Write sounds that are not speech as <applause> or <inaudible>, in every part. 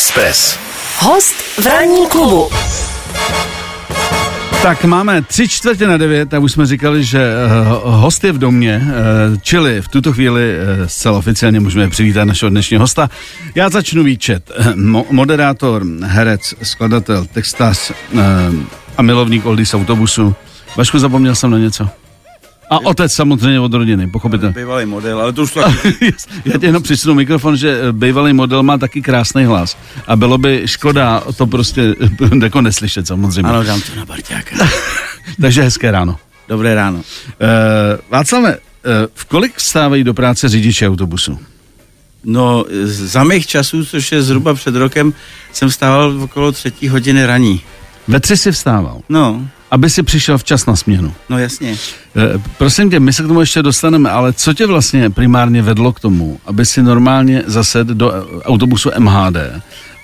Express. Host v ranní klubu. Tak máme tři čtvrtě na devět a už jsme říkali, že uh, host je v domě, uh, čili v tuto chvíli uh, zcela oficiálně můžeme přivítat našeho dnešního hosta. Já začnu výčet. Mo- moderátor, herec, skladatel, textař a milovník oldies autobusu. Vašku, zapomněl jsem na něco. A otec samozřejmě od rodiny, pochopitelně. Bývalý model, ale to už tak... <laughs> Já ti jenom přisunu mikrofon, že bývalý model má taky krásný hlas. A bylo by škoda to prostě <laughs> jako neslyšet samozřejmě. ano, dám to na Barťáka. <laughs> Takže hezké ráno. Dobré ráno. Uh, Václave, uh, v kolik vstávají do práce řidiči autobusu? No, za mých časů, což je zhruba před rokem, jsem vstával okolo třetí hodiny raní. Ve tři si vstával, No, aby si přišel včas na směnu. no jasně. Uh, prosím tě, my se k tomu ještě dostaneme, ale co tě vlastně primárně vedlo k tomu, aby si normálně zased do eh, autobusu MHD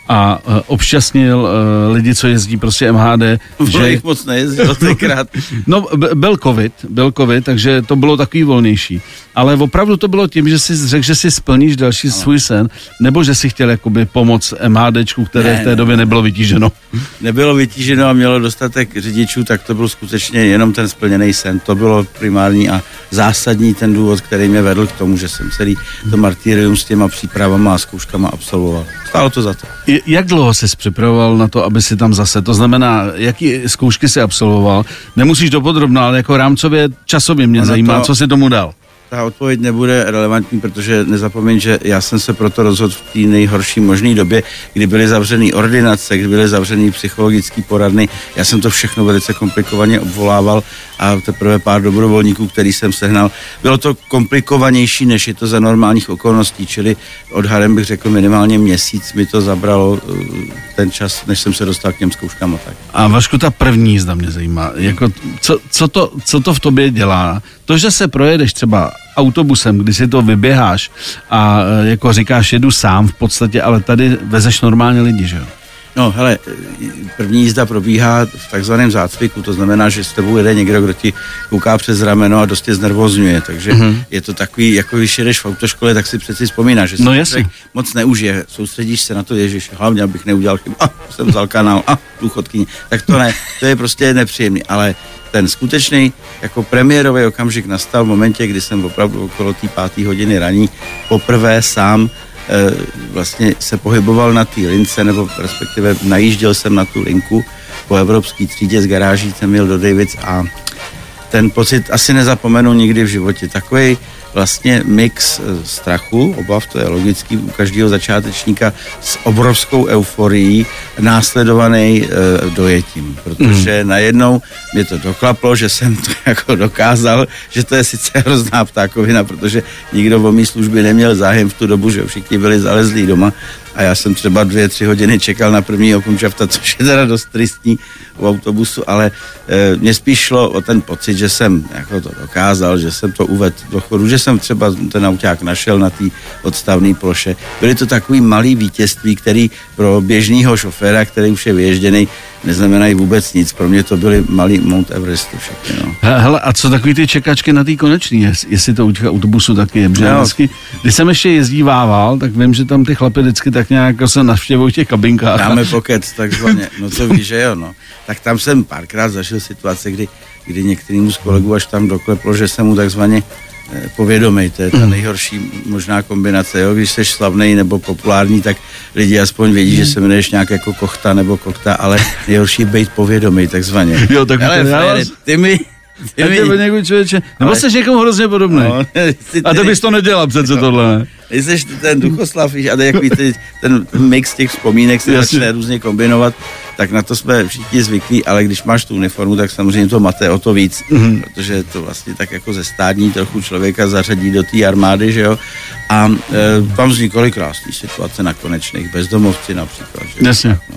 a uh, obšťastnil uh, lidi, co jezdí prostě MHD, Že jich moc nejezdilo tenkrát. <laughs> No, byl covid, byl covid, takže to bylo takový volnější. Ale opravdu to bylo tím, že jsi řekl, že si splníš další svůj sen, nebo že si chtěl jakoby pomoct MHDčku, které Ne, v té době ne. nebylo vytíženo. Nebylo vytíženo a mělo dostatek řidičů, tak to byl skutečně jenom ten splněný sen. To bylo primární a zásadní ten důvod, který mě vedl k tomu, že jsem celý to martýrium s těma přípravama a zkouškama absolvoval. Stálo to za to. Jak dlouho jsi připravoval na to, aby si tam zase, to znamená, jaký zkoušky si absolvoval? Nemusíš dopodrobná, ale jako rámcově, časově mě Ono zajímá, to- co si tomu dal. Ta odpověď nebude relevantní, protože nezapomeň, že já jsem se proto rozhodl v té nejhorší možné době, kdy byly zavřený ordinace, kdy byly zavřený psychologický poradny. Já jsem to všechno velice komplikovaně obvolával a teprve pár dobrovolníků, který jsem sehnal. Bylo to komplikovanější, než je to za normálních okolností, čili odhadem bych řekl minimálně měsíc mi to zabralo eh, ten čas, než jsem se dostal k těm zkouškám a tak. A Vašku, ta první jízda mě zajímá. Jako, co, co, to, co to v tobě dělá? To, že se projedeš třeba autobusem, kdy si to vyběháš a e, jako říkáš, jedu sám v podstatě, ale tady vezeš normálně lidi, že jo? No, hele, první jízda probíhá v takzvaném zácviku, to znamená, že s tebou jede někdo, kdo ti kouká přes rameno a dost tě znervozňuje, takže Mhm. mm-hmm. je to takový, jako když jedeš v autoškole, tak si přeci vzpomínáš, že No se moc neužije, soustředíš se na to, ježiš, hlavně abych neudělal chybu, a jsem vzal kanál, a důchodkyně, tak to ne, to je prostě nepříjemný, ale ten skutečný jako premiérový okamžik nastal v momentě, kdy jsem opravdu okolo té páté hodiny raní poprvé sám eh, vlastně se pohyboval na té lince, nebo respektive najížděl jsem na tu linku po evropské třídě z garáží, jsem jel do Davids a ten pocit asi nezapomenu nikdy v životě. Takový vlastně mix eh, strachu, obav, to je logický u každého začátečníka, s obrovskou euforií, následovaný e, dojetím. Protože mm. najednou mě to doklaplo, že jsem to <laughs> jako dokázal, že to je sice hrozná ptákovina, protože nikdo o mý služby neměl zájem v tu dobu, že všichni byli zalezlí doma a já jsem třeba dvě, tři hodiny čekal na prvního kunčafta, což je teda dost tristní u autobusu, ale e, mě spíš šlo o ten pocit, že jsem jako to dokázal, že jsem to uvedl do chodu, že jsem třeba ten auták našel na té odstavné ploše. Byly to takový malý vítězství, který pro běžného šoféra, který už je vyježděný, neznamenají vůbec nic. Pro mě to byly malý Mount Everestu všechny. No. He- Hele, a co takový ty čekačky na té konečný, jest- jestli to u těch autobusů taky je, protože Jo. vždycky, když jsem ještě jezdívával, tak vím, že tam ty chlapy vždycky tak nějak jako se navštěvují v těch kabinkách. Dáme <laughs> pokec, takzvaně. No to víš, že jo, no. Tak tam jsem párkrát zažil situace, kdy, kdy některým z kolegů až tam dokleplo, že jsem mu takzvaně povědomý, to je ta nejhorší možná kombinace, jo? když jsi slavný nebo populární, tak lidi aspoň vědí, že se jmenuješ nějak jako Kochta nebo Kokta, ale nejhorší je být povědomý, takzvaně. Jo, tak Ale to já vás- ty mi, ty mi, tě někud člověče, nebo Ale- jsi někomu hrozně podobný. no, <laughs> a to tedy- bys to nedělal přece tohle. ne? Jsi ten Duchoslav, víš, a takový ty, ten mix těch vzpomínek se začne různě kombinovat, tak na to jsme všichni zvyklí, ale když máš tu uniformu, tak samozřejmě to máte o to víc, Mhm. mm-hmm. protože to vlastně tak jako ze stádní trochu člověka zařadí do té armády, že jo, a e, tam vznikaly krásné situace na konečných, bezdomovci například, že jo. Jasně. No.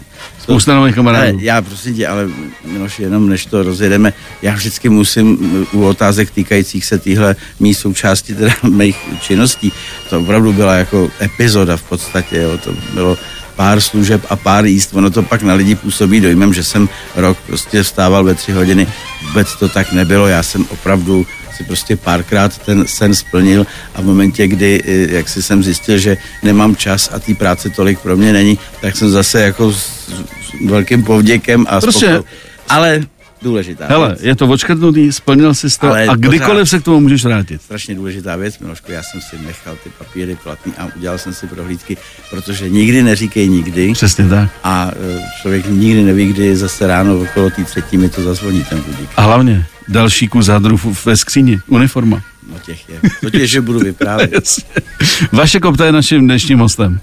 Spousta nových Ale kamarádů. já prosím tě, ale Miloš, jenom než to rozjedeme, já vždycky musím m, u otázek týkajících se téhle mý součásti, teda <laughs> mých činností, to opravdu byla jako epizoda v podstatě, jo, to bylo pár služeb a pár jíst, ono to pak na lidi působí dojmem, že jsem rok prostě vstával ve tři hodiny, vůbec to tak nebylo, já jsem opravdu si prostě párkrát ten sen splnil a v momentě, kdy eh, jak si jsem zjistil, že nemám čas a té práce tolik pro mě není, tak jsem zase jako s, velkým povděkem a Prostě-. Ale důležitá Hele, věc. je to očkrtnutý, splnil si to Ale a kdykoliv pořád- se k tomu můžeš vrátit. strašně důležitá věc, Miloško, já jsem si nechal ty papíry platný a udělal jsem si prohlídky, protože nikdy neříkej nikdy Přesně tak. a e, člověk nikdy neví, kdy zase ráno okolo té třetí mi to zazvoní ten budík. A hlavně další kus hadru ve skříni, uniforma. No těch je. To tě, že budu vyprávět. <laughs> Vaše Kopta je naším dnešním hostem.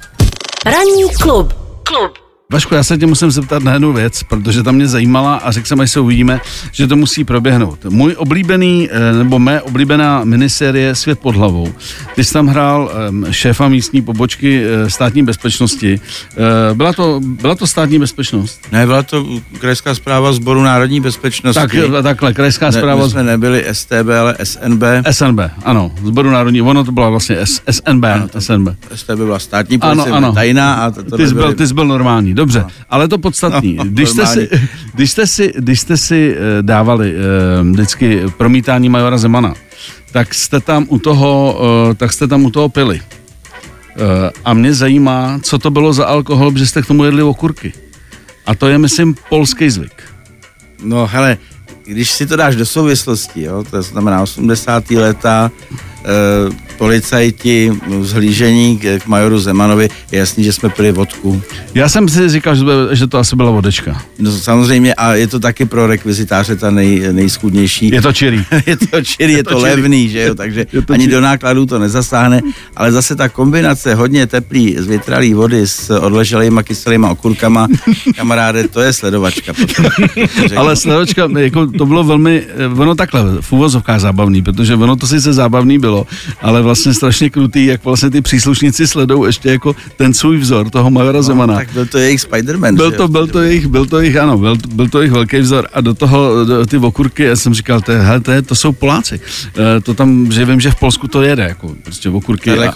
Ranní klub. Klub. Vašku, já se tě musím zeptat na jednu věc, protože tam mě zajímala a řekl jsem, až se uvidíme, že to musí proběhnout. Můj oblíbený, eh, nebo mé oblíbená minisérie Svět pod hlavou. Ty jsi tam hrál em, šéfa místní pobočky eh, státní bezpečnosti. Eh, Byla to, byla to státní bezpečnost? Ne, byla to krajská zpráva sboru národní bezpečnosti. Tak, takhle, krajská ne, zpráva my z jsme nebyli STB, ale SNB. SNB, ano, Zboru národní, ono to byla vlastně S, SNB, SNB. STB byla státní Ano, policie, ano. tajná a to, to Ty jsi, byl, ty jsi byl normální, dobře. Ale to podstatný. <laughs> No, když, jste si, když jste si, když jste si dávali eh, vždycky promítání majora Zemana, tak jste tam u toho, eh, tak jste tam u toho pili. Eh, A mě zajímá, co to bylo za alkohol, protože jste k tomu jedli okurky. A to je, myslím, polský zvyk. No hele, když si to dáš do souvislosti, jo, to znamená 80. léta, e, policajti, zhlížení k, majoru Zemanovi, je jasný, že jsme pili vodku. Já jsem si říkal, že, to- že to asi byla vodečka. No samozřejmě a je to taky pro rekvizitáře ta nej, nejschudnější. Je to čirý. <laughs> je to čirý, je, Je to to, čirý. levný, že jo, takže ani čirý. do nákladů to nezasáhne, ale zase ta kombinace hodně teplý z vytralý vody s odleželýma kyselýma okurkama, <laughs> kamaráde, to je sledovačka. potom. <laughs> Ale sledočka, jako to bylo velmi, eh, ono takhle, v úvozovkách zábavný, protože ono to sice zábavný bylo, ale vlastně strašně krutý, jak vlastně ty příslušníci sledou ještě jako ten svůj vzor toho majora Zemana. No, tak byl to jejich Spider-Man. Byl to, byl to jejich, byl to jejich, ano, byl, byl to jejich velký vzor a do toho do, ty okurky, já jsem říkal, to, je, hele, to, je, to jsou Poláci. E, to tam, že vím, že v Polsku to jede, jako prostě okurky a, a,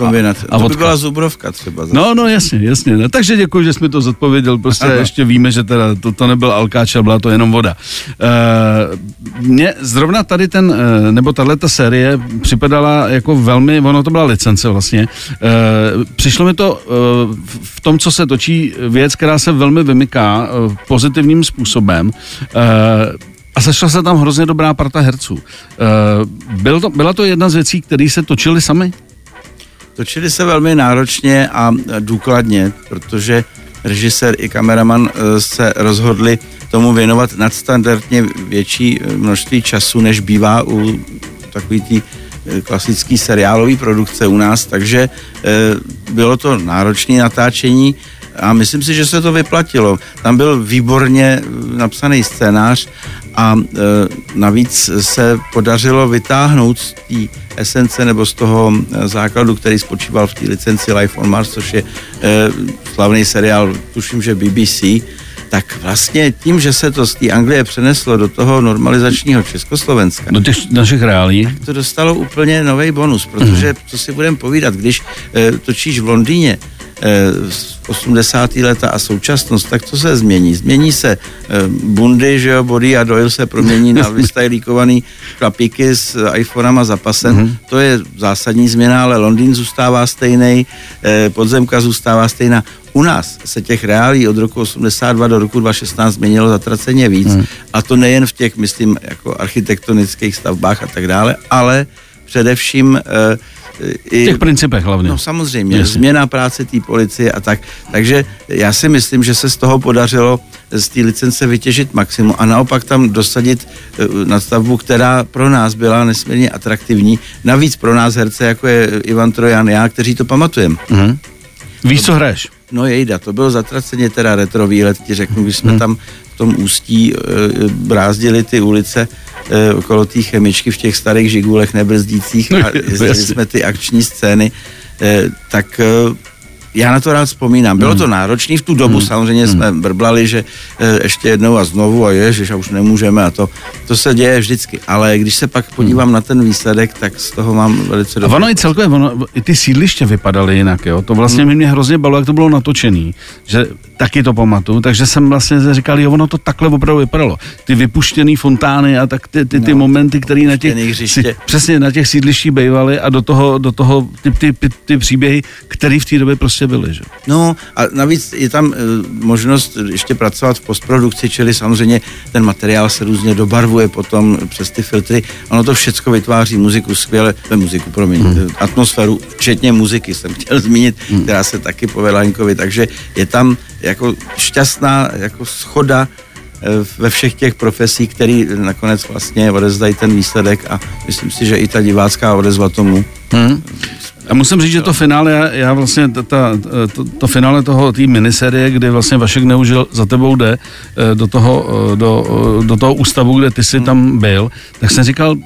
a to by byla Zubrovka třeba. Zase. No, no, jasně, jasně. No, takže děkuji, že jsi mi to zodpověděl. Prostě Ano. ještě víme, že teda to, to nebyl alkáč, ale byla to jenom voda. Uh, mně zrovna tady ten, uh, nebo tahle ta série připadala jako velmi, ono to byla licence vlastně. Uh, přišlo mi to uh, v tom, co se točí, věc, která se velmi vymyká uh, pozitivním způsobem. Uh, a sešla se tam hrozně dobrá parta herců. Uh, byl to, byla to jedna z věcí, které se točily sami? Točili se velmi náročně a důkladně, protože režisér i kameraman se rozhodli tomu věnovat nadstandardně větší množství času, než bývá u takový tý klasický seriálový produkce u nás, takže eh, bylo to náročné natáčení a myslím si, že se to vyplatilo. Tam byl výborně eh, napsaný scénář a navíc se podařilo vytáhnout z té esence nebo z toho základu, který spočíval v té licenci Life on Mars, což je slavný seriál, tuším, že BBC, tak vlastně tím, že se to z té Anglie přeneslo do toho normalizačního Československa, Do těch našich reálí? to dostalo úplně nový bonus, protože co si budeme povídat, když e, točíš v Londýně 80. leta a současnost, tak co se změní? Změní se e, bundy, že jo, body a Doyle se promění na <laughs> vystajlíkovaný chlapíky s iPhonama za pasem. Mm-hmm. To je zásadní změna, ale Londýn zůstává stejný, e, podzemka zůstává stejná. U nás se těch reálí od roku 82 do roku 2016 změnilo zatraceně víc. Hmm. A to nejen v těch, myslím, jako architektonických stavbách a tak dále, ale především e, V těch principech hlavně. No samozřejmě, Jasně. Změna práce té policie a tak. Takže já si myslím, že se z toho podařilo z té licence vytěžit maximum a naopak tam dosadit eh, nadstavbu, která pro nás byla nesmírně atraktivní. Navíc pro nás herce, jako je Ivan Trojan, já, kteří to pamatujeme. Mhm. Víš, co hraješ? No jejda, to bylo zatraceně teda retro výlet, ti řeknu, když jsme hmm. tam tom ústí e, brázdili ty ulice e, okolo té chemičky v těch starých žigulech nebrzdících No, a jezdili jsme ty akční scény, e, tak já na to rád vzpomínám. Bylo Hmm. to náročné, v tu dobu samozřejmě jsme brblali, že e, ještě jednou a znovu a ježiš, a už nemůžeme a to, to se děje vždycky. Ale když se pak podívám na ten výsledek, tak z toho mám velice A dobrý ono i celkově, ono, i ty sídliště vypadaly jinak, jo. To Hmm. vlastně mě, mě hrozně bavilo, jak to bylo natočený, že taky to pamatuju, takže jsem vlastně říkal, jo, ono to takhle opravdu vypadalo. Ty vypuštěné fontány a tak ty, ty, ty No, momenty, které na těch, hřiště. si, přesně na těch sídlištích bývaly a do toho, do toho ty, ty, ty, ty příběhy, které v té době prostě byly, že? No a navíc je tam e, možnost ještě pracovat v postprodukci, čili samozřejmě ten materiál se různě dobarvuje potom přes ty filtry. Ono to všecko vytváří muziku skvěle, ne muziku, promiň, hmm. atmosféru, včetně muziky jsem chtěl <laughs> zmínit, hmm. která se taky povedla Hinkovi, takže je tam jako šťastná jako schoda e, ve všech těch profesích, který nakonec vlastně odezdají ten výsledek a myslím si, že i ta divácká odezva tomu Hmm. A musím říct, že to finále, já, já vlastně, ta, ta, to, to finále toho, té miniserie, kdy vlastně Vašek Neužil za tebou jde eh, do toho, eh, do, eh, do toho ústavu, kde ty jsi tam byl, tak jsem říkal,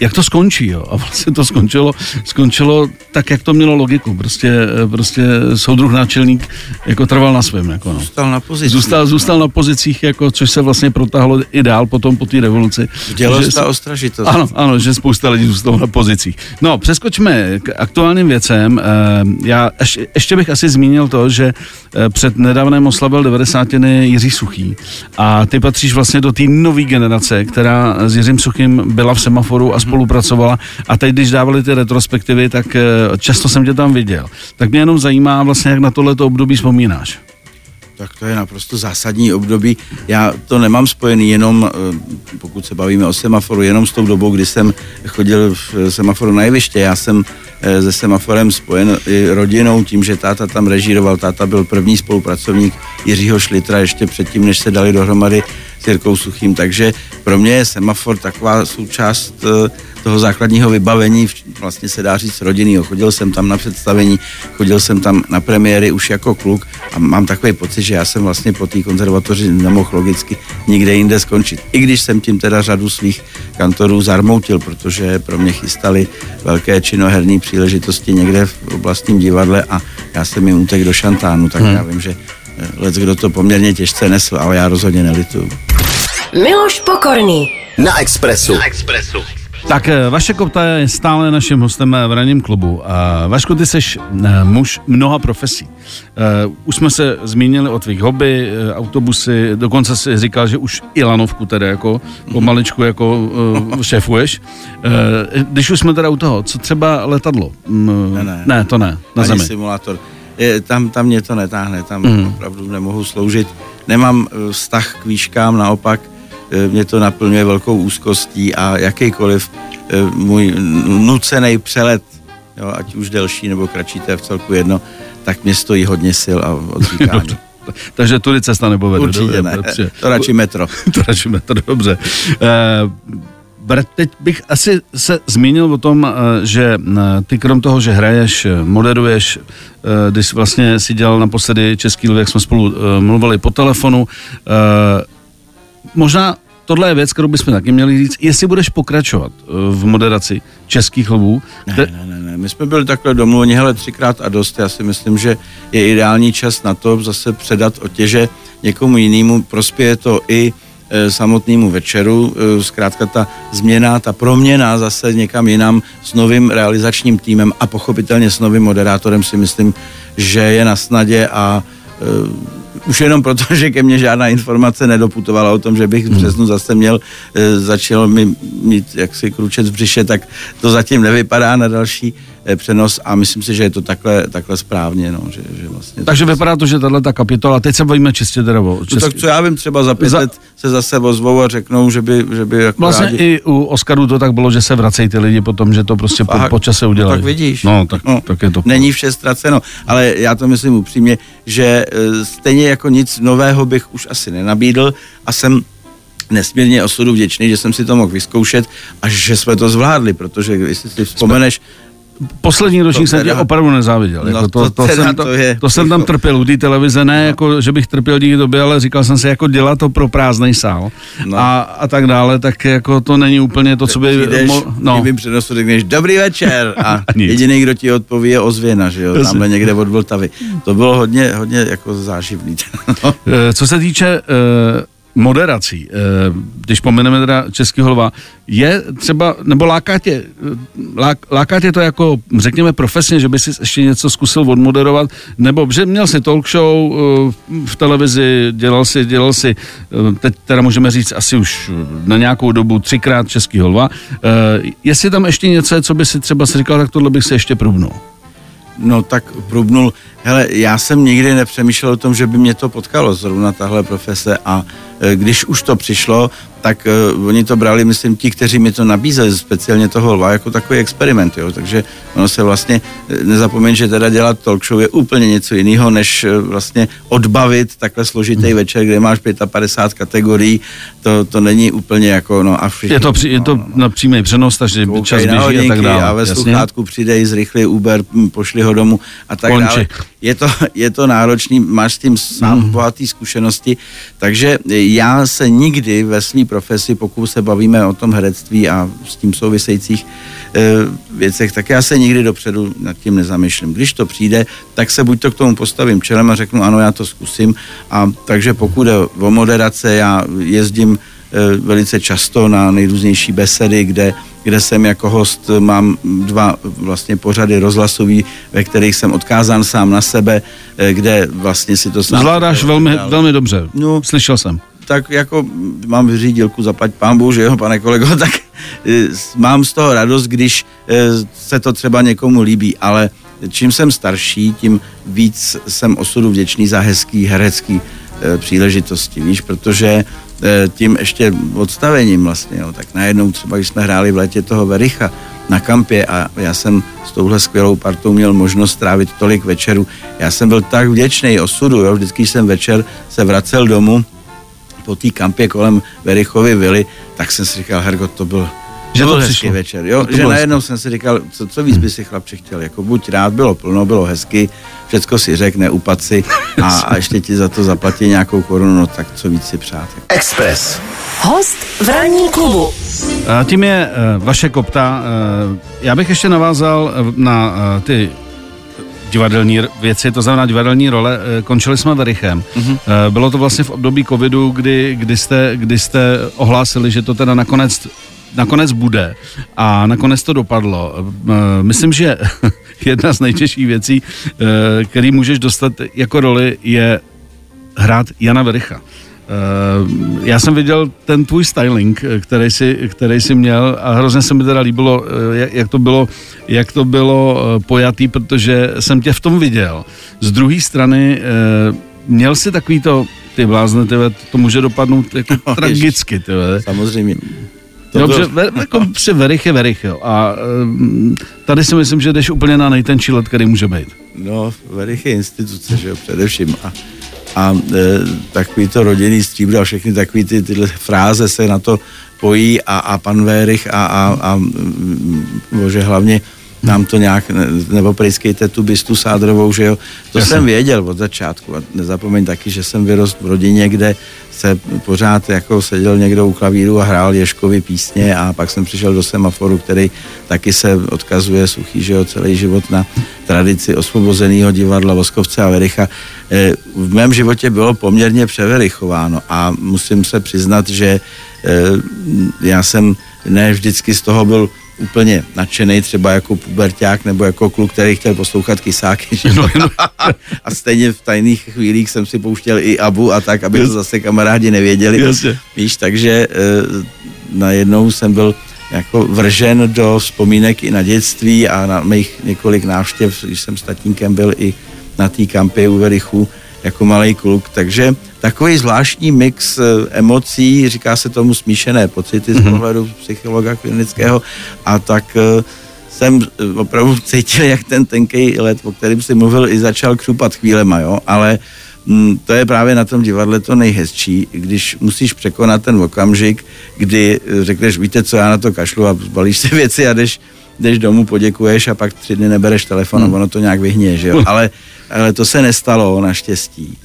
jak to skončí, jo? A vlastně to skončilo, skončilo tak, jak to mělo logiku. Prostě, eh, prostě soudruh náčelník jako trval na svém. Jako no. zůstal na pozici. Zůstal, zůstal na pozicích, jako, což se vlastně protáhlo i dál potom po té revoluci. Dělo se- ostražitost. ano, ano, že spousta lidí zůstalo na pozicích. No, přeskočme k aktuálním věcem. Eh, Já ještě, ještě bych asi zmínil to, že eh, před nedávnem oslavil 90. Jiří Suchý a ty patříš vlastně do té nové generace, která s Jiřím Suchým byla v semaforu a spolupracovala a teď, když dávali ty retrospektivy, tak eh, často jsem tě tam viděl. Tak mě jenom zajímá vlastně, jak na tohleto období vzpomínáš. Tak to je naprosto zásadní období. Já to nemám spojený jenom, eh, pokud se bavíme o semaforu, jenom s tou dobou, kdy jsem chodil v eh, semaforu na jeviště. Já jsem se semaforem spojen i rodinou tím, že táta tam režíroval. Táta byl první spolupracovník Jiřího Šlitra ještě předtím, než se dali dohromady Jirkou Suchým. Takže pro mě je semafor taková součást eh, toho základního vybavení, vlastně se dá říct rodinného. Chodil jsem tam na představení, chodil jsem tam na premiéry už jako kluk a mám takový pocit, že já jsem vlastně po té konzervatoři nemohl logicky nikde jinde skončit. I když jsem tím teda řadu svých kantorů zarmoutil, protože pro mě chystali velké činoherní příležitosti někde v oblastním divadle a já jsem jim utek do šantánu, tak hmm. já vím, že let, kdo to poměrně těžce nesl, ale já rozhodně nelituju. Miloš Pokorný. Na Expressu. Tak eh, Vaše Kopta je stále naším hostem eh, v ranním klubu. A Vaško, ty jsi muž mnoha profesí. Eh, Už jsme se zmínili o tvých hobby, eh, autobusy, dokonce si říkal, že už i lanovku tedy jako pomaličku jako eh, šéfuješ. Eh, Když už jsme teda u toho, co třeba letadlo? Mm, Ne, ne. ne to ne, na Ani zemi. simulátor. Je, tam, tam mě to netáhne, tam mm. opravdu nemohu sloužit. Nemám eh, vztah k výškám, naopak eh, mě to naplňuje velkou úzkostí a jakýkoliv eh, můj nucený přelet, jo, ať už delší nebo kratší, to je v celku jedno, tak mě stojí hodně sil a odříkání. <laughs> Takže tudy cesta nepovede. Určitě Dobře, ne, dobře. to radši metro. <laughs> to radši to dobře. Brat, teď bych asi se zmínil o tom, eh, že eh, ty krom toho, že hraješ, eh, moderuješ, eh, když vlastně si dělal naposledy Český lv, jak jsme spolu eh, mluvili po telefonu, eh, možná tohle je věc, kterou bychom taky měli říct, jestli budeš pokračovat eh, v moderaci českých lvů. Ne, ne, ne, ne, my jsme byli takhle domluveni, hele, třikrát a dost, já si myslím, že je ideální čas na to zase předat otěže někomu jinému, prospěje to i e, samotnému večeru, e, zkrátka ta změna, ta proměna zase někam jinam s novým realizačním týmem a pochopitelně s novým moderátorem si myslím, že je na snadě a e, už jenom proto, <laughs> že ke mně žádná informace nedoputovala o tom, že bych v březnu zase měl, e, začal mi mít jaksi kručet v břiše, tak to zatím nevypadá na další přenos a myslím si, že je to takhle, takhle správně, no, že, že vlastně... Takže vypadá to, že tahle ta kapitola, teď se bavíme čistě teda o No, český. tak co já vím, třeba za pět Za- let se zase ozvou a řeknou, že by, že by jako Vlastně rádi... i u Oscaru to tak bylo, že se vracejí ty lidi potom, že to prostě po, Fakt? po čase No, udělají. tak vidíš. No, tak, no, tak je to. Není vše ztraceno, ale já to myslím upřímně, že e, stejně jako nic nového bych už asi nenabídl a jsem nesmírně osudu vděčný, že jsem si to mohl vyzkoušet a že jsme to zvládli, protože jestli si vzpomeneš, poslední ročník jsem tě opravdu nezáviděl. No jako to, to to, jsem, to, to je- to jsem tam jako- trpěl u té televize, ne jako, že bych trpěl díky tobě, ale říkal jsem si, jako dělat to pro prázdný sál No. a, a tak dále, tak jako to není úplně to, co by... Přijdeš, mo- no. v přenosu řekneš dobrý večer a <laughs> Nic. jediný, kdo ti odpoví, je ozvěna, že jo, tamhle někde od Vltavy. To bylo hodně, hodně jako záživný. No. <laughs> Co se týče eh, moderací, eh, když pomeneme teda Českého lva, je třeba, nebo láká tě, lák, láká tě to jako, řekněme, profesně, že by si ještě něco zkusil odmoderovat, nebo že měl si talk show eh, v televizi, dělal si, dělal si, eh, teď teda můžeme říct asi už na nějakou dobu třikrát Českého lva, Eh, jestli tam ještě něco co by si třeba si říkal, tak tohle bych si ještě průbnul. No tak průbnul. Hele, já jsem nikdy nepřemýšlel o tom, že by mě to potkalo, zrovna tahle profese a když už to přišlo, tak uh, oni to brali, myslím, ti, kteří mi to nabízeli, speciálně toho lva, jako takový experiment, jo. Takže ono se vlastně, e, nezapomeň, že teda dělat talk show je úplně něco jiného, než e, vlastně odbavit takhle složitý Hmm. večer, kde máš 55 kategorií, to, to není úplně jako, no a všichni, Je to, při, je to no, no. na přímý přenos, takže Koukej čas běží a tak hodinky dále. A ve sluchátku přidej, zrychli Uber, hm, pošli ho domů a tak Konči. dále. Je to, je to náročný, máš s tím sám Mhm. bohatý zkušenosti, takže já se nikdy ve své profesi, pokud se bavíme o tom herectví a s tím souvisejících e, věcech, tak já se nikdy dopředu nad tím nezamýšlím. Když to přijde, tak se buď to k tomu postavím čelem a řeknu, ano, já to zkusím. A takže pokud je o moderace, já jezdím e, velice často na nejrůznější besedy, kde, kde jsem jako host, mám dva vlastně pořady rozhlasový, ve kterých jsem odkázán sám na sebe, e, kde vlastně si to. Zvládáš velmi, velmi dobře. No. Slyšel jsem. Tak jako mám vyřídilku, zaplať pán Bůh, že jo, pane kolego, <laughs> tak e, mám z toho radost, když e, se to třeba někomu líbí, ale čím jsem starší, tím víc jsem osudu vděčný za hezký herecký e, příležitosti, víš, protože tím ještě odstavením vlastně, jo, tak najednou třeba, když jsme hráli v létě toho Vericha na kampě a já jsem s touhle skvělou partou měl možnost strávit tolik večerů, já jsem byl tak vděčný osudu, jo, vždycky jsem večer se vracel domů, po té kampě kolem Verichovy vily, tak jsem si říkal, Hergo, to byl, Že to to přišlo. hezký večer. Jo? To že najednou jsem si říkal, co, co víc by si chlapče chtěl, jako buď rád, bylo plno, bylo hezky, všecko si řekne, neupad si a, a ještě ti za to zaplatí nějakou korunu, no tak co víc si přát. Jako. Express. Host v ranní klubu. A tím je uh, vaše kopta. Uh, já bych ještě navázal eh, na uh, ty divadelní věci, to znamená divadelní role. Eh, Končili jsme Verichem. Mm-hmm. Bylo to vlastně v období covidu, kdy, kdy, jste, kdy jste ohlásili, že to teda nakonec nakonec bude a nakonec to dopadlo. Eh, Myslím, že <laughs> jedna z nejtěžších věcí, který můžeš dostat jako roli, je hrát Jana Vericha. Uh, já jsem viděl ten tvůj styling, eh, který jsi, který jsi měl a hrozně se mi teda líbilo, eh, jak, to bylo, jak to bylo eh, pojatý, protože jsem tě v tom viděl. Z druhé strany měl jsi takový to, ty blázne, tyhle, to může dopadnout jako <laughs> No, tragicky, tyhle. Samozřejmě. To Jo, byl- že ver, jako při Verich je Verich, jo. A tady si myslím, že jdeš úplně na nejtenčí let, který může být. No, Verich je instituce, že jo, především. A, a e, takový to rodinný stříbro a všechny takový ty, tyhle fráze se na to pojí a, a pan Verich a, a, a bože, hlavně nám to nějak, ne- nebo prejskejte tu bystu Sádrovou, že jo. To Jasně. jsem věděl od začátku a nezapomeň taky, že jsem vyrost v rodině, kde se pořád jako seděl někdo u klavíru a hrál Ješkovi písně a pak jsem přišel do semaforu, který taky se odkazuje suchý, že jo, celý život na tradici osvobozeného divadla Voskovce a Vericha. Eh, V mém životě bylo poměrně převerichováno a musím se přiznat, že eh, já jsem ne vždycky z toho byl úplně nadšený, třeba jako puberták nebo jako kluk, který chtěl poslouchat kysáky. Že? No, no. <laughs> a stejně v tajných chvílích jsem si pouštěl i Abu a tak, aby to zase kamarádi nevěděli. Jasně. Víš, takže eh, najednou jsem byl jako vržen do vzpomínek i na dětství a na mých několik návštěv, když jsem s tatínkem byl i na té kampě u Verichu jako malý kluk, takže takový zvláštní mix eh, emocí, říká se tomu smíšené pocity z pohledu psychologa klinického a tak eh, jsem eh, opravdu cítil, jak ten tenký let, o kterém si mluvil, i začal křupat chvílema, jo, ale mm, to je právě na tom divadle to nejhezčí, když musíš překonat ten okamžik, kdy řekneš, víte co, já na to kašlu a zbalíš si <laughs> věci a jdeš jdeš domů, poděkuješ a pak tři dny nebereš telefon, hmm. ono to nějak vyhně, že jo. <laughs> Ale, ale to se nestalo, naštěstí.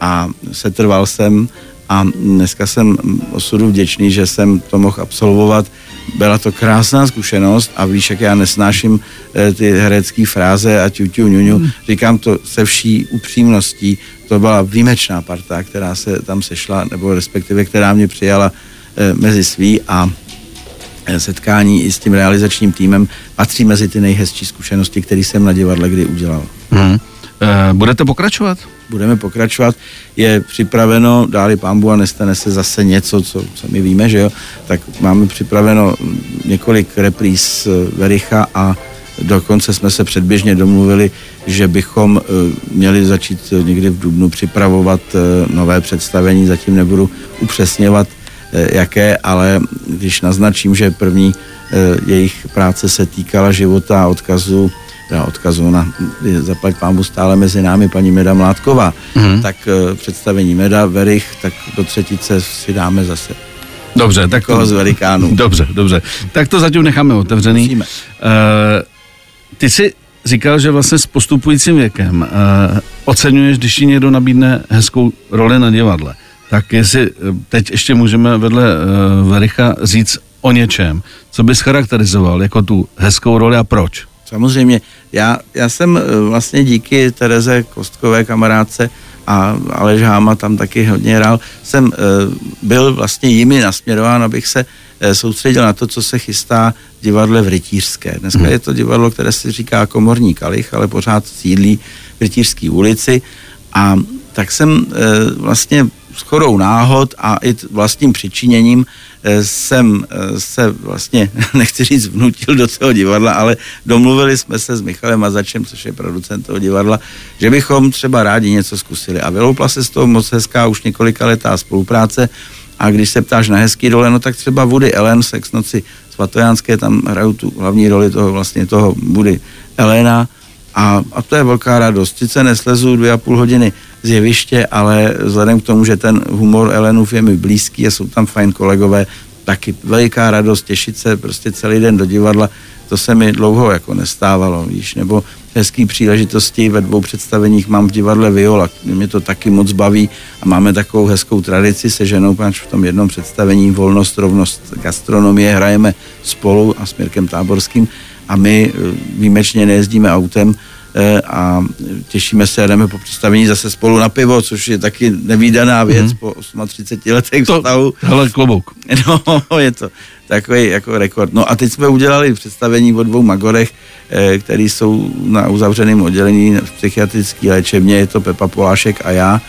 A setrval jsem a dneska jsem osudu vděčný, že jsem to mohl absolvovat. Byla to krásná zkušenost a víš, jak já nesnáším eh, ty herecké fráze a ťuťu, ňuňu. Hmm. Říkám to se vší upřímností. To byla výjimečná parta, která se tam sešla, nebo respektive která mě přijala eh, mezi svý a eh, setkání i s tím realizačním týmem patří mezi ty nejhezčí zkušenosti, které jsem na divadle kdy udělal. Hmm. Budete pokračovat? budeme pokračovat, je připraveno, dáli pámbu a nestane se zase něco, co, my víme, že jo, tak máme připraveno několik repríz eh, Vericha a dokonce jsme se předběžně domluvili, že bychom eh, měli začít někdy v Dubnu připravovat eh, nové představení, zatím nebudu upřesňovat, jaké, ale když naznačím, že první jejich práce se týkala života a odkazu teda odkazu na zaplať pámu stále mezi námi paní Meda Mládková, mm-hmm. tak uh, představení Meda, Verich, tak do třetice si dáme zase. Dobře, tak to... z velikánů. <laughs> Dobře, dobře. Tak to zatím necháme otevřený. Musíme. Uh, ty jsi říkal, že vlastně s postupujícím věkem uh, oceňuješ, když ti někdo nabídne hezkou roli na divadle. Tak jestli teď ještě můžeme vedle uh, Vericha říct o něčem, co bys charakterizoval jako tu hezkou roli a proč? Samozřejmě, já, já jsem eh, vlastně díky Tereze Kostkové kamarádce a Aleš Háma tam taky hodně hrál, jsem eh, byl vlastně jimi nasměrován, abych se eh, soustředil na to, co se chystá v divadle v Rytířské. Dneska hmm. je to divadlo, které se říká Komorní kalich, ale pořád sídlí v Rytířské ulici a tak jsem vlastně shodou náhod a i vlastním přičiněním eh, jsem eh, se vlastně, <laughs> nechci říct, vnutil do toho divadla, ale domluvili jsme se s Michalem Mazačem, což je producent toho divadla, že bychom třeba rádi něco zkusili. A vyloupla se z toho moc hezká už několika letá spolupráce a když se ptáš na hezký dole, no tak třeba Woody Ellen, Sex noci svatojánské, tam hrajou tu hlavní roli toho vlastně toho Woody Elena a, a to je velká radost. Sice neslezu dvě a půl hodiny z jeviště, ale vzhledem k tomu, že ten humor Elenův je mi blízký a jsou tam fajn kolegové, taky veliká radost těšit se prostě celý den do divadla, to se mi dlouho jako nestávalo, víš, nebo hezký příležitosti ve dvou představeních mám v divadle Viola, mě to taky moc baví a máme takovou hezkou tradici se ženou, pač v tom jednom představení volnost, rovnost, gastronomie hrajeme spolu a s Mirkem Táborským a my eh, výjimečně nejezdíme autem, Eh, a těšíme se a jdeme po představení zase spolu na pivo, což je taky nevýdaná věc mm-hmm. po 38 letech to, vztahu. Hele, klobouk. <laughs> No, je to takový jako rekord. No a teď jsme udělali představení o dvou magorech, eh, který jsou na uzavřeném oddělení v psychiatrické léčebně, je to Pepa Polášek a já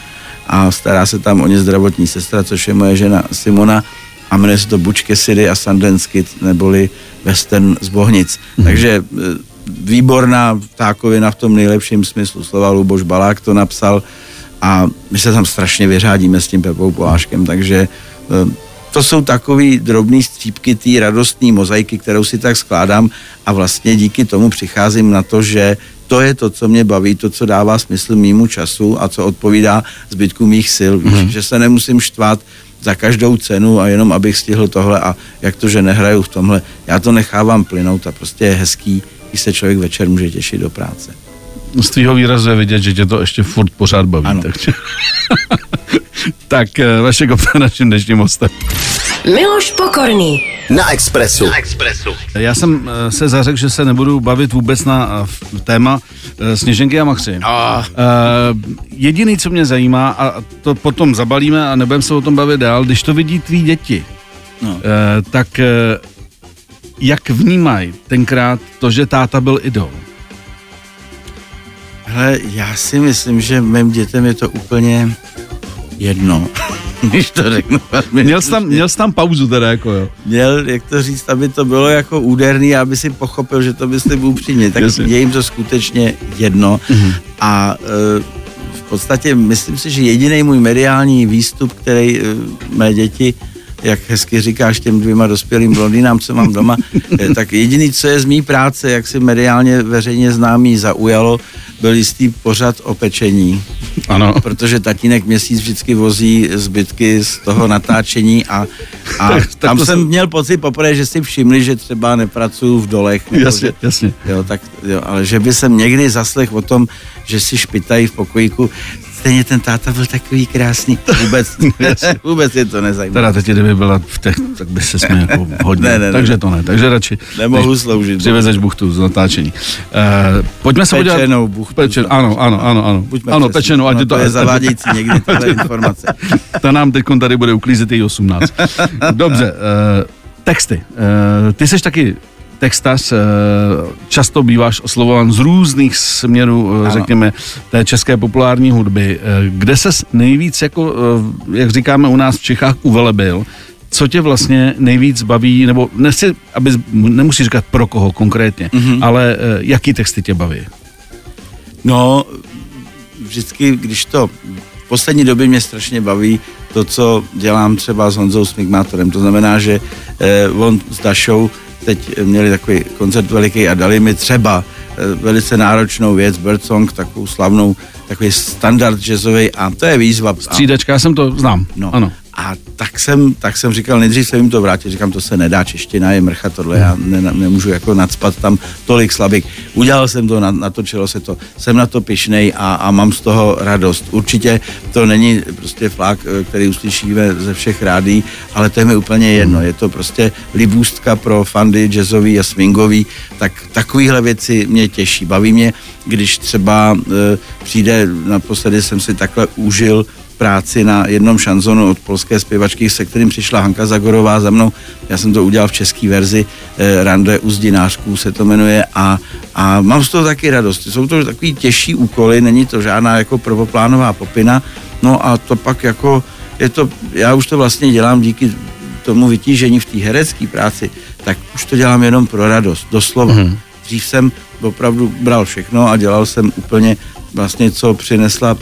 a stará se tam o ně zdravotní sestra, což je moje žena Simona a jmenuje se to Bučke City a Sundance neboli Western z Bohnic. Mm-hmm. Takže eh, výborná ptákovina v tom nejlepším smyslu slova, Luboš Balák to napsal a my se tam strašně vyřádíme s tím Pepou Poláškem, takže eh, to jsou takový drobný střípky té radostné mozaiky, kterou si tak skládám a vlastně díky tomu přicházím na to, že to je to, co mě baví, to, co dává smysl mýmu času a co odpovídá zbytku mých sil. Víš, mm. že se nemusím štvát za každou cenu a jenom abych stihl tohle a jak to, že nehraju v tomhle, já to nechávám plynout a prostě je hezký i se člověk večer může těšit do práce. Z tvýho výrazu je vidět, že tě to ještě furt pořád baví. Ano. Takže... <laughs> tak eh, vaše Kopta naším dnešním hostem. Miloš Pokorný. Na Expressu. na Expressu. Já jsem eh, se zařekl, že se nebudu bavit vůbec na eh, téma Sněženky a Machři. Oh. jediný, co mě zajímá, a to potom zabalíme a nebudeme se o tom bavit dál, když to vidí tví děti, no. tak jak vnímají tenkrát to, že táta byl idol? Hele, já si myslím, že mým dětem je to úplně jedno, <laughs> když to řeknu. Měl jsi, tam, měl jsi tam pauzu teda, jako jo. Měl, jak to říct, aby to bylo jako úderný, aby si pochopil, že to myslím upřímně, tak Jasně. je jim to skutečně jedno. Mm-hmm. A e, v podstatě myslím si, že jediný můj mediální výstup, který e, mé děti jak hezky říkáš těm dvěma dospělým blondýnám, co mám doma, <laughs> eh, tak jediný, co je z mý práce, jak si mediálně veřejně známý zaujalo, byl jistý pořad o pečení. Ano. protože tatínek měsíc vždycky vozí zbytky z toho natáčení a, a <laughs> tam jsem jsem- měl pocit poprvé, že si všimli, že třeba nepracuju v dolech. nebo Jasně, že, jasně. Jo, tak, jo, ale že by jsem někdy zaslech o tom, že si špitají v pokojíku, stejně ten táta byl takový krásný. Vůbec, <laughs> vůbec je to nezajímá. Teda teď, kdyby byla v těch, tak by se jsme jako <laughs> hodně. Ne, ne, ne. takže to ne, takže radši. Nemohu sloužit. Přivezeš buchtu z natáčení. Uh, pojďme se podívat. Pečenou buchtu. Pečen, ano, ano, ano, ano. Buďme ano, přesní. pečenou, ať je to, to je zavádějící někdy <laughs> tyhle informace. Ta nám teď tady bude uklízet i 18. Dobře, uh, texty. Uh, ty jsi taky textař, uh, často býváš oslovován z různých směrů, uh, Ano. řekněme, té české populární hudby. Uh, kde ses nejvíc, jako, jak říkáme u nás v Čechách, uvelebil? Co tě vlastně nejvíc baví, nebo nechci, aby, nemusíš říkat pro koho konkrétně, mm-hmm. ale jaký texty tě baví? No, vždycky, když to v poslední době mě strašně baví to, co dělám třeba s Honzou Smigmátorem. To znamená, že eh, on s Dašou teď měli takový koncert veliký a dali mi třeba eh, velice náročnou věc, Birdsong, takovou slavnou, takový standard jazzový a to je výzva. A- Střídačka, já jsem to znám. No. Ano. A tak jsem, tak jsem říkal, nejdřív se jim to vrátit, říkám, to se nedá, čeština je mrcha, tohle já ne, nemůžu jako nadspat tam tolik slabik. Udělal jsem to, na- natočilo se to, jsem na to pišnej a, a mám z toho radost. Určitě to není prostě flák, eh, který uslyšíme ze všech rádí, ale to je mi úplně jedno. Je to prostě libůstka pro fandy jazzový a swingový, tak takovýhle věci mě těší. Baví mě, když třeba e, přijde, naposledy jsem si takhle užil práci na jednom šanzonu od polské zpěvačky, se kterým přišla Hanka Zagorová za mnou. Já jsem to udělal v české verzi, eh, Rande uzdinářků se to jmenuje a, a mám z toho taky radost. Jsou to takový těžší úkoly, není to žádná jako prvoplánová popina, no a to pak jako je to, já už to vlastně dělám díky tomu vytížení v té herecké práci, tak už to dělám jenom pro radost, doslova. Mm. Dřív jsem opravdu bral všechno a dělal jsem úplně vlastně, co přinesla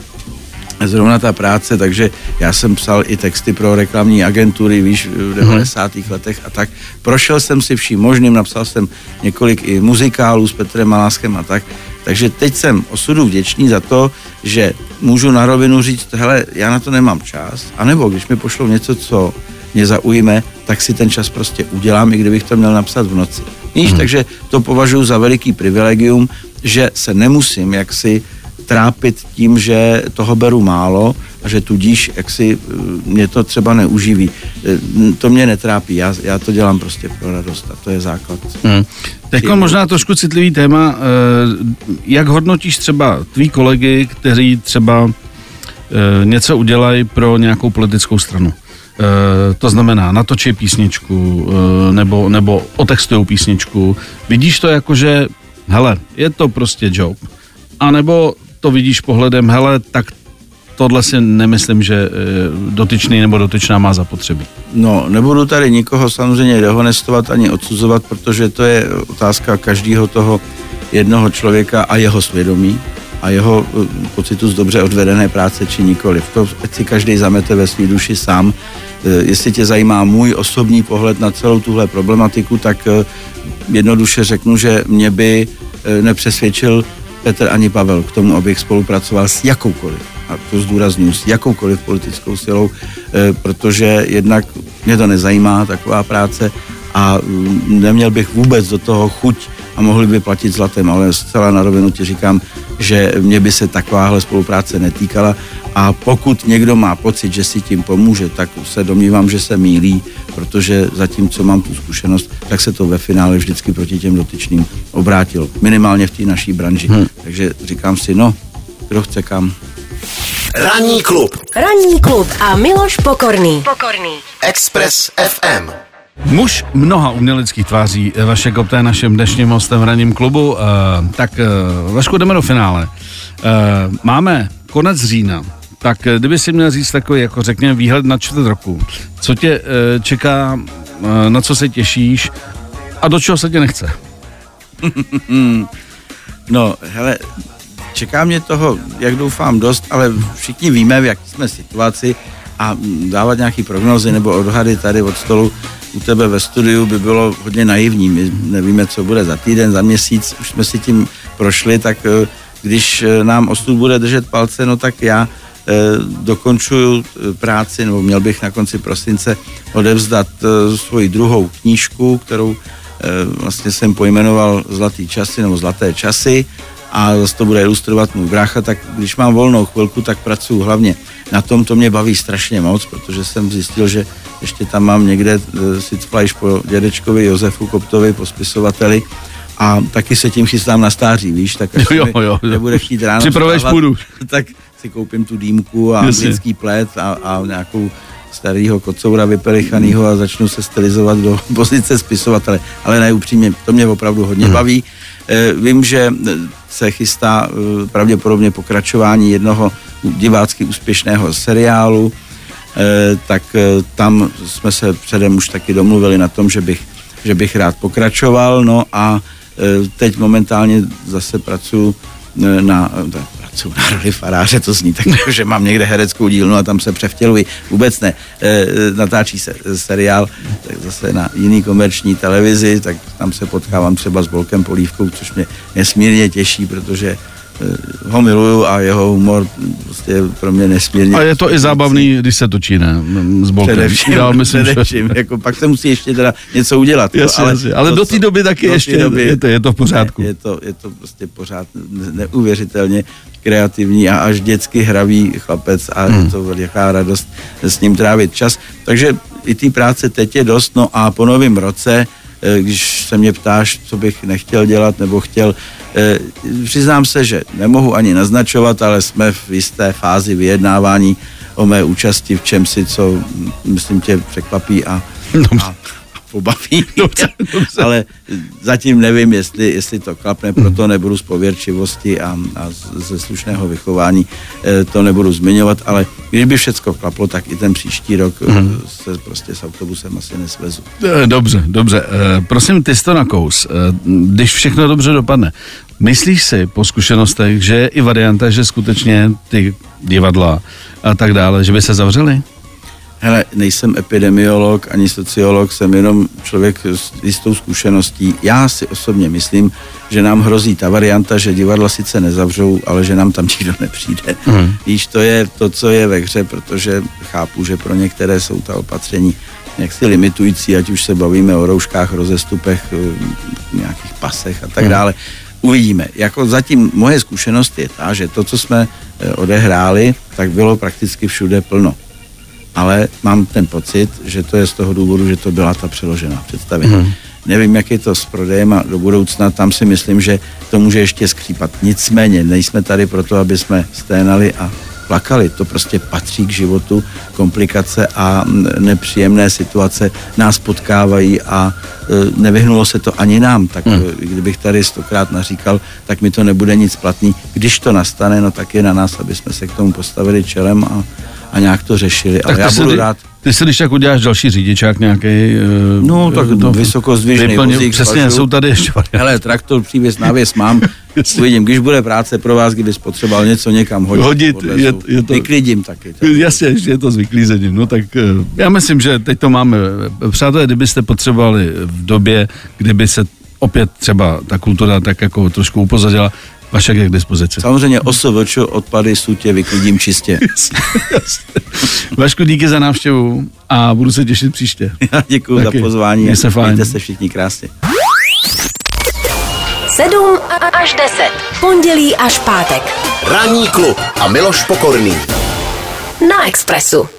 zrovna ta práce, takže já jsem psal i texty pro reklamní agentury, víš, v 90. letech a tak. Prošel jsem si vším možným, napsal jsem několik i muzikálů s Petrem Maláskem a tak. Takže teď jsem osudu vděčný za to, že můžu na rovinu říct, hele, já na to nemám čas, anebo když mi pošlou něco, co mě zaujme, tak si ten čas prostě udělám, i kdybych to měl napsat v noci. Víš, hmm. takže to považuji za veliký privilegium, že se nemusím jaksi trápit tím, že toho beru málo a že tudíž jaksi eh, mě to třeba neuživí. Eh, To mě netrápí, já, já to dělám prostě pro radost a to je základ. Hmm. Teď možná trošku citlivý téma. eh, Jak hodnotíš třeba tví kolegy, kteří třeba něco udělají pro nějakou politickou stranu? To znamená, natočí písničku nebo, nebo otextují písničku. Vidíš to jako, že hele, je to prostě job. A nebo to vidíš pohledem, hele, tak tohle si nemyslím, že eh, dotyčný nebo dotyčná má zapotřebí. No, nebudu tady nikoho samozřejmě dehonestovat ani odsuzovat, protože to je otázka každého toho jednoho člověka a jeho svědomí a jeho eh, pocitu z dobře odvedené práce či nikoliv. To ať si každý zamete ve své duši sám. Eh, Jestli tě zajímá můj osobní pohled na celou tuhle problematiku, tak jednoduše řeknu, že mě by nepřesvědčil Petr ani Pavel k tomu, abych spolupracoval s jakoukoliv, a to zdůraznuju, s jakoukoliv politickou silou, eh, protože jednak mě to nezajímá, taková práce, a mm, neměl bych vůbec do toho chuť a mohli by platit zlatem, ale zcela na rovinu ti říkám, že mě by se takováhle spolupráce netýkala a pokud někdo má pocit, že si tím pomůže, tak se domnívám, že se mílí, protože zatím, co mám tu zkušenost, tak se to ve finále vždycky proti těm dotyčným obrátilo. Minimálně v té naší branži. Hmm. Takže říkám si, no, kdo chce kam. Ranní klub Ranní klub a Miloš Pokorný. Pokorný. Express FM. Muž mnoha uměleckých tváří, eh, Vašek Kopta je naším dnešním hostem v ranním klubu. Uh, tak uh, Vašku, jdeme do finále. Máme konec října, tak eh, kdyby si měl říct takový, jako řekněme, výhled na čtvrt roku, co tě čeká, na co se těšíš a do čeho se tě nechce? <laughs> No, hele, čeká mě toho, jak doufám, dost, ale všichni víme, v jaké jsme situaci a dávat nějaký prognozy nebo odhady tady od stolu u tebe ve studiu by bylo hodně naivní. My nevíme, co bude za týden, za měsíc, už jsme si tím prošli, tak eh, když eh, nám osud bude držet palce, no tak já eh, dokončuju práci, nebo měl bych na konci prosince odevzdat svoji druhou knížku, kterou vlastně jsem pojmenoval Zlatý časy nebo Zlaté časy a zase to bude ilustrovat můj brácha, tak když mám volnou chvilku, tak pracuji hlavně na tom, to mě baví strašně moc, protože jsem zjistil, že ještě tam mám někde eh, si cflajš po dědečkovi Josefu Koptovi, po spisovateli, a taky se tím chystám na stáří, víš, tak až <laughs> Jo, jo, jo. nebude chtít ráno Připravuješ půdu. <laughs> tak si koupím tu dýmku a anglický plet a, a nějakou starého kocoura vypelichanýho a začnu se stylizovat do <laughs> pozice spisovatele. Ale ne upřímně, to mě opravdu hodně Hmm. baví. E, vím, že e, se chystá e, pravděpodobně pokračování jednoho divácky úspěšného seriálu, e, tak e, tam jsme se předem už taky domluvili na tom, že bych, že bych rád pokračoval, no a teď momentálně zase pracuji na, pracuji na roli faráře, to zní tak, jako, že mám někde hereckou dílnu a tam se převtěluji. Vůbec ne. E, natáčí se e, seriál tak zase na jiný komerční televizi, tak tam se potkávám třeba s Volkem Polívkou, což mě nesmírně těší, protože ho miluju a jeho humor prostě je pro mě nesmírně. A je to i zábavný, když se točí, ne? S bolkem. Především, Já myslím, že... především jako pak se musí ještě teda něco udělat. Jasně, jasně. Ale to, do té doby taky do ještě je to- je to v pořádku. Ne, je, to, je to prostě pořád ne- neuvěřitelně kreativní a až dětsky hravý chlapec a Hmm. je to veliká radost s ním trávit čas. Takže i té práce teď je dost, no a po novém roce, eh, když se mě ptáš, co bych nechtěl dělat nebo chtěl, eh, přiznám se, že nemohu ani naznačovat, ale jsme v jisté fázi vyjednávání o mé účasti v čemsi, co mm, myslím tě překvapí a, a pobaví. <laughs> Dobře, dobře. Ale zatím nevím, jestli, jestli to klapne, proto nebudu z pověrčivosti a, a ze slušného vychování eh, to nebudu zmiňovat, ale kdyby všecko klaplo, tak i ten příští rok mm. se prostě s autobusem asi nesvezu. Eh, Dobře, dobře. Prosím, ty jsi to nakous. Když všechno dobře dopadne, myslíš si po zkušenostech, že je i varianta, že skutečně ty divadla a tak dále, že by se zavřely? Hele, nejsem epidemiolog ani sociolog, jsem jenom člověk s jistou zkušeností. Já si osobně myslím, že nám hrozí ta varianta, že divadla sice nezavřou, ale že nám tam nikdo nepřijde. Mm. Víš, to je to, co je ve hře, protože chápu, že pro některé jsou ta opatření jaksi limitující, ať už se bavíme o rouškách, rozestupech, eh, nějakých pasech a tak dále. Uvidíme. Jako zatím moje zkušenost je ta, že to, co jsme eh, odehráli, tak bylo prakticky všude plno ale mám ten pocit, že to je z toho důvodu, že to byla ta přeložená představení. Hmm. Nevím, jak je to s prodejem a do budoucna, tam si myslím, že to může ještě skřípat. Nicméně, nejsme tady proto, aby jsme sténali a plakali. To prostě patří k životu, komplikace a nepříjemné situace nás potkávají a e, nevyhnulo se to ani nám. Tak hmm. kdybych tady stokrát naříkal, tak mi to nebude nic platný. Když to nastane, no tak je na nás, aby jsme se k tomu postavili čelem a, a nějak to řešili. Ale já budu rád. Ty si když tak uděláš další řidičák nějaký... No, tak vysokozdvižný vozík Přesně, svažu. jsou tady ještě. Hele, traktor, přívěs, návěs mám. <laughs> Uvidím, když bude práce pro vás, kdyby potřeboval něco někam hodit. Hodit, je- je to- Vyklidím taky. Tak. <laughs> Jasně, že je to zvyklízením. No tak eh, já myslím, že teď to máme. Přátelé, kdybyste potřebovali v době, kdyby se opět třeba ta kultura tak jako trošku upozadila, Vašek je k dispozici. Samozřejmě OSVČ odpady sutě vyklidím čistě. <laughs> Jasně, jasně. Vašku, díky za návštěvu a budu se těšit příště. <laughs> Já děkuji za pozvání. Měj se fajn. Mějte se všichni krásně. 7 až 10. Pondělí až pátek. Ranní klub a Miloš Pokorný. Na Expressu.